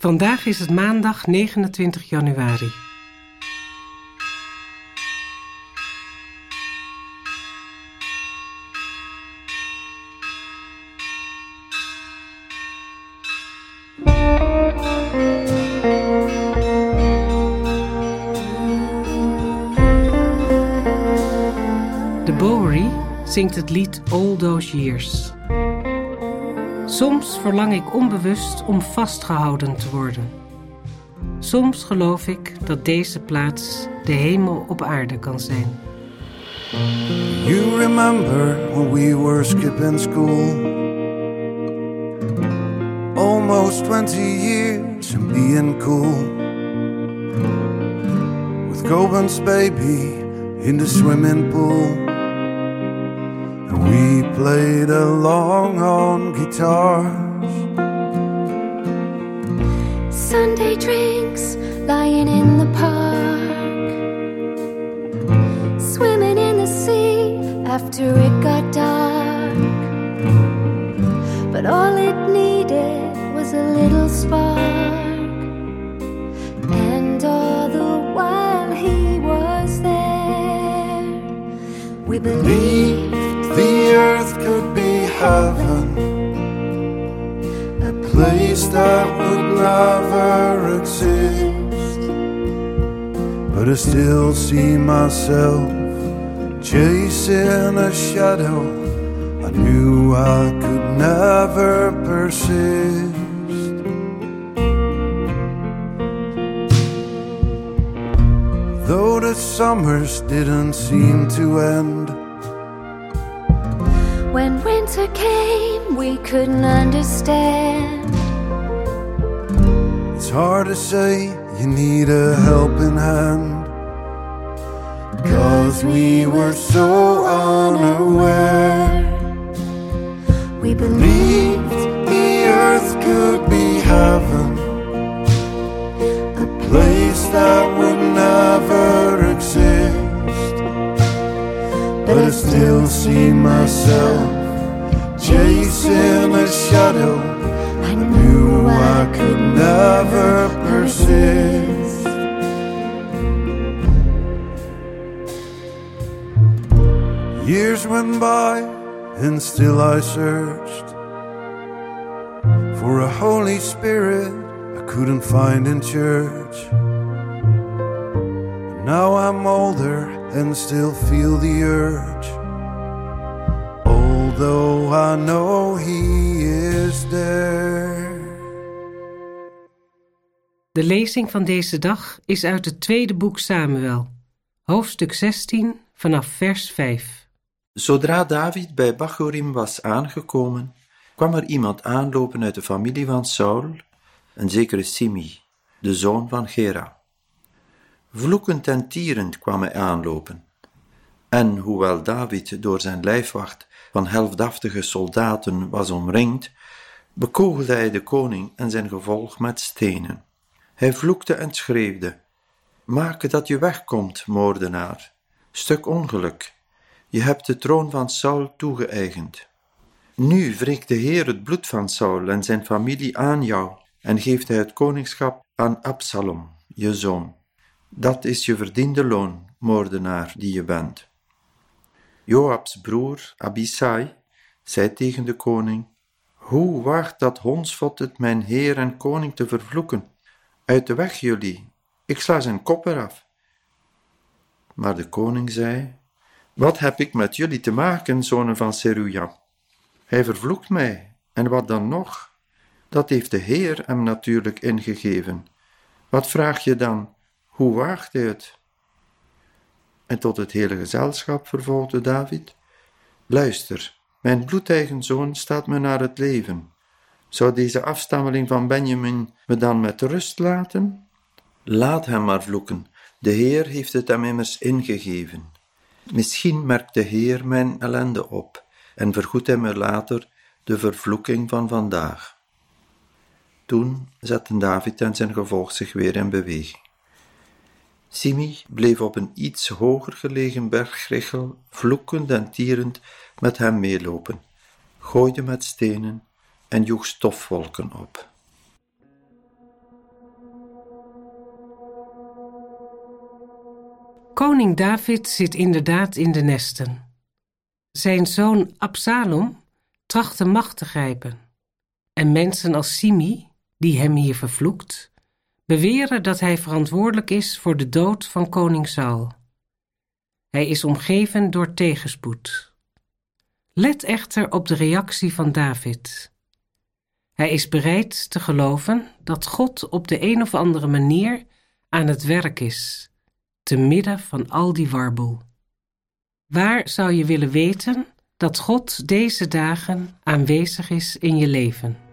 Vandaag is het maandag 29 januari. De Bowery zingt het lied All Those Years. Soms verlang ik onbewust om vastgehouden te worden. Soms geloof ik dat deze plaats de hemel op aarde kan zijn. You remember when we were skipping school? Almost 20 years and being cool. With Coben's baby in the swimming pool. And we played along on guitars. Sunday drinks lying in the park. Swimming in the sea after it got exist. But I still see myself chasing a shadow I knew I could never persist. Though the summers didn't seem to end. When winter came, we couldn't understand. It's hard to say you need a helping hand. Cause we were so unaware. We believed the earth could be heaven. A place that would never exist. But I still see myself chasing a shadow. Never persist. Years went by, and still I searched for a Holy Spirit I couldn't find in church. Now I'm older and still feel the urge. Although I know He is there. De lezing van deze dag is uit het tweede boek Samuel, hoofdstuk 16 vanaf vers 5. Zodra David bij Bachorim was aangekomen, kwam er iemand aanlopen uit de familie van Saul, een zekere Simi, de zoon van Gera. Vloekend en tierend kwam hij aanlopen. En hoewel David door zijn lijfwacht van helfdaftige soldaten was omringd, bekogelde hij de koning en zijn gevolg met stenen. Hij vloekte en schreeuwde: Maak dat je wegkomt, moordenaar. Stuk ongeluk. Je hebt de troon van Saul toegeëigend. Nu wreekt de Heer het bloed van Saul en zijn familie aan jou en geeft hij het koningschap aan Absalom, je zoon. Dat is je verdiende loon, moordenaar die je bent. Joabs broer, Abisai, zei tegen de koning, Hoe waagt dat hondsvot het mijn heer en koning te vervloeken? Uit de weg jullie, ik sla zijn kop eraf. Maar de koning zei, Wat heb ik met jullie te maken, zonen van Seruja? Hij vervloekt mij, en wat dan nog? Dat heeft de Heer hem natuurlijk ingegeven. Wat vraag je dan? Hoe waagt hij het? En tot het hele gezelschap vervolgde David: Luister, mijn bloedeigen zoon staat me naar het leven. Zou deze afstammeling van Benjamin me dan met rust laten? Laat hem maar vloeken, de Heer heeft het hem immers ingegeven. Misschien merkt de Heer mijn ellende op en vergoedt hij me later de vervloeking van vandaag. Toen zetten David en zijn gevolg zich weer in beweging. Simi bleef op een iets hoger gelegen bergrichel, vloekend en tierend, met hem meelopen, gooide met stenen en joeg stofwolken op. Koning David zit inderdaad in de nesten. Zijn zoon Absalom tracht de macht te grijpen. En mensen als Simi, die hem hier vervloekt, beweren dat hij verantwoordelijk is voor de dood van koning Saul. Hij is omgeven door tegenspoed. Let echter op de reactie van David. Hij is bereid te geloven dat God op de een of andere manier aan het werk is, te midden van al die warboel. Waar zou je willen weten dat God deze dagen aanwezig is in je leven?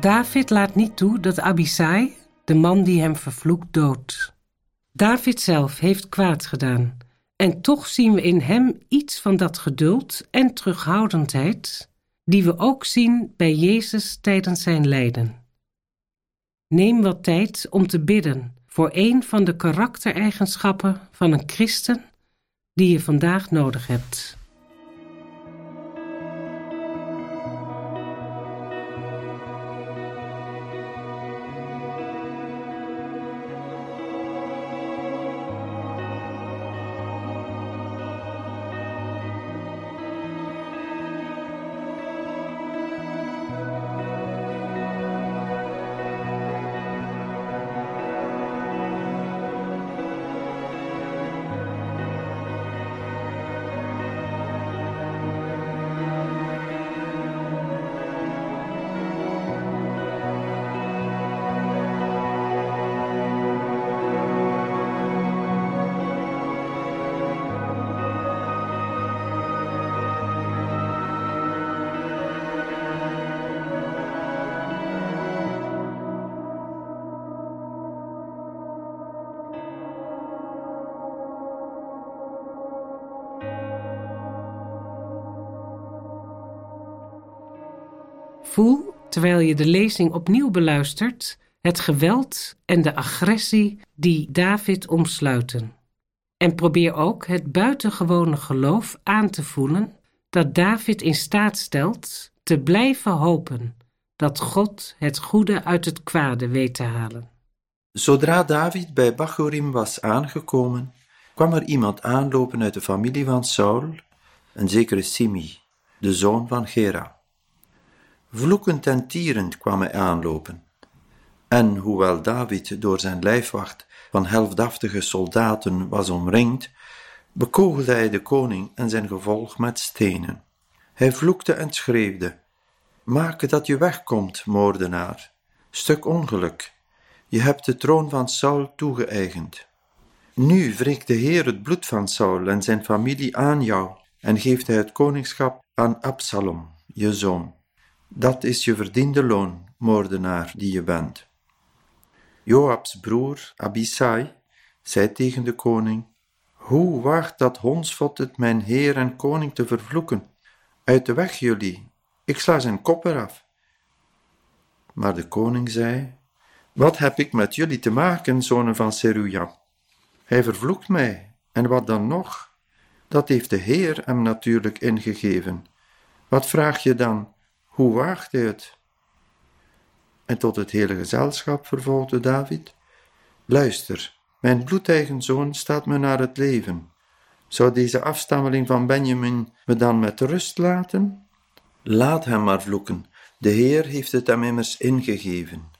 David laat niet toe dat Abisai, de man die hem vervloekt, doodt. David zelf heeft kwaad gedaan, en toch zien we in hem iets van dat geduld en terughoudendheid die we ook zien bij Jezus tijdens zijn lijden. Neem wat tijd om te bidden voor een van de karaktereigenschappen van een christen die je vandaag nodig hebt. Voel, terwijl je de lezing opnieuw beluistert, het geweld en de agressie die David omsluiten. En probeer ook het buitengewone geloof aan te voelen dat David in staat stelt te blijven hopen dat God het goede uit het kwade weet te halen. Zodra David bij Bachorim was aangekomen, kwam er iemand aanlopen uit de familie van Saul, een zekere Simi, de zoon van Gera. Vloekend en tierend kwam hij aanlopen. En hoewel David door zijn lijfwacht van helfdaftige soldaten was omringd, bekogelde hij de koning en zijn gevolg met stenen. Hij vloekte en schreeuwde: Maak dat je wegkomt, moordenaar. Stuk ongeluk. Je hebt de troon van Saul toegeëigend. Nu wreekt de Heer het bloed van Saul en zijn familie aan jou en geeft hij het koningschap aan Absalom, je zoon. Dat is je verdiende loon, moordenaar die je bent. Joabs broer Abisai zei tegen de koning: Hoe waagt dat hondsvot het mijn heer en koning te vervloeken? Uit de weg jullie, ik sla zijn kop eraf. Maar de koning zei: Wat heb ik met jullie te maken, zonen van Seruja? Hij vervloekt mij, en wat dan nog? Dat heeft de Heer hem natuurlijk ingegeven. Wat vraag je dan? Hoe waagt hij het? En tot het hele gezelschap vervolgde David: Luister, mijn bloedeigen zoon staat me naar het leven. Zou deze afstammeling van Benjamin me dan met rust laten? Laat hem maar vloeken, de Heer heeft het hem immers ingegeven.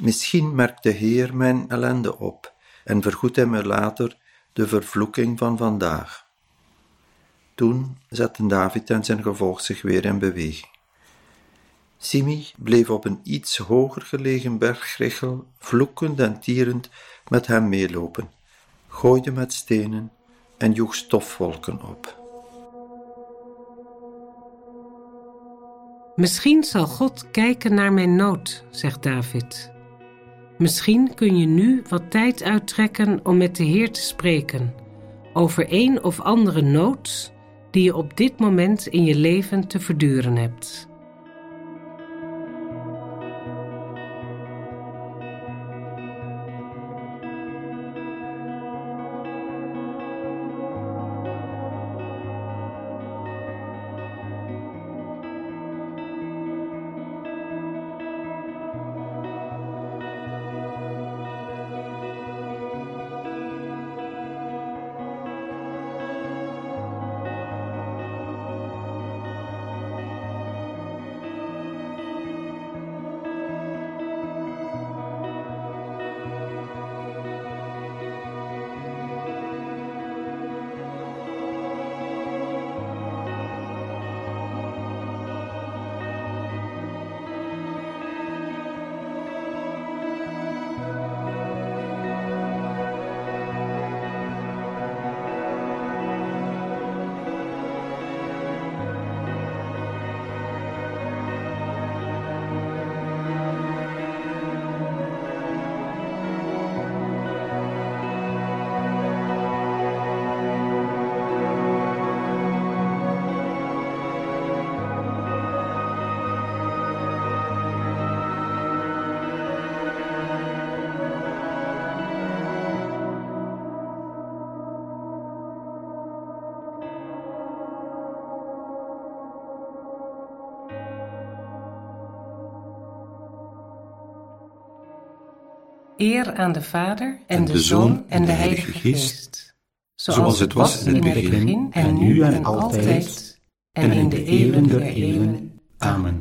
Misschien merkt de Heer mijn ellende op en vergoedt hij me later de vervloeking van vandaag. Toen zetten David en zijn gevolg zich weer in beweging. Simi bleef op een iets hoger gelegen bergrichel, vloekend en tierend, met hem meelopen, gooide met stenen en joeg stofwolken op. Misschien zal God kijken naar mijn nood, zegt David. Misschien kun je nu wat tijd uittrekken om met de Heer te spreken over een of andere nood die je op dit moment in je leven te verduren hebt. Eer aan de Vader en, de, Zoon en de Heilige Geest. Zoals het was in het begin, en nu en altijd, en in de eeuwen der eeuwen. Amen.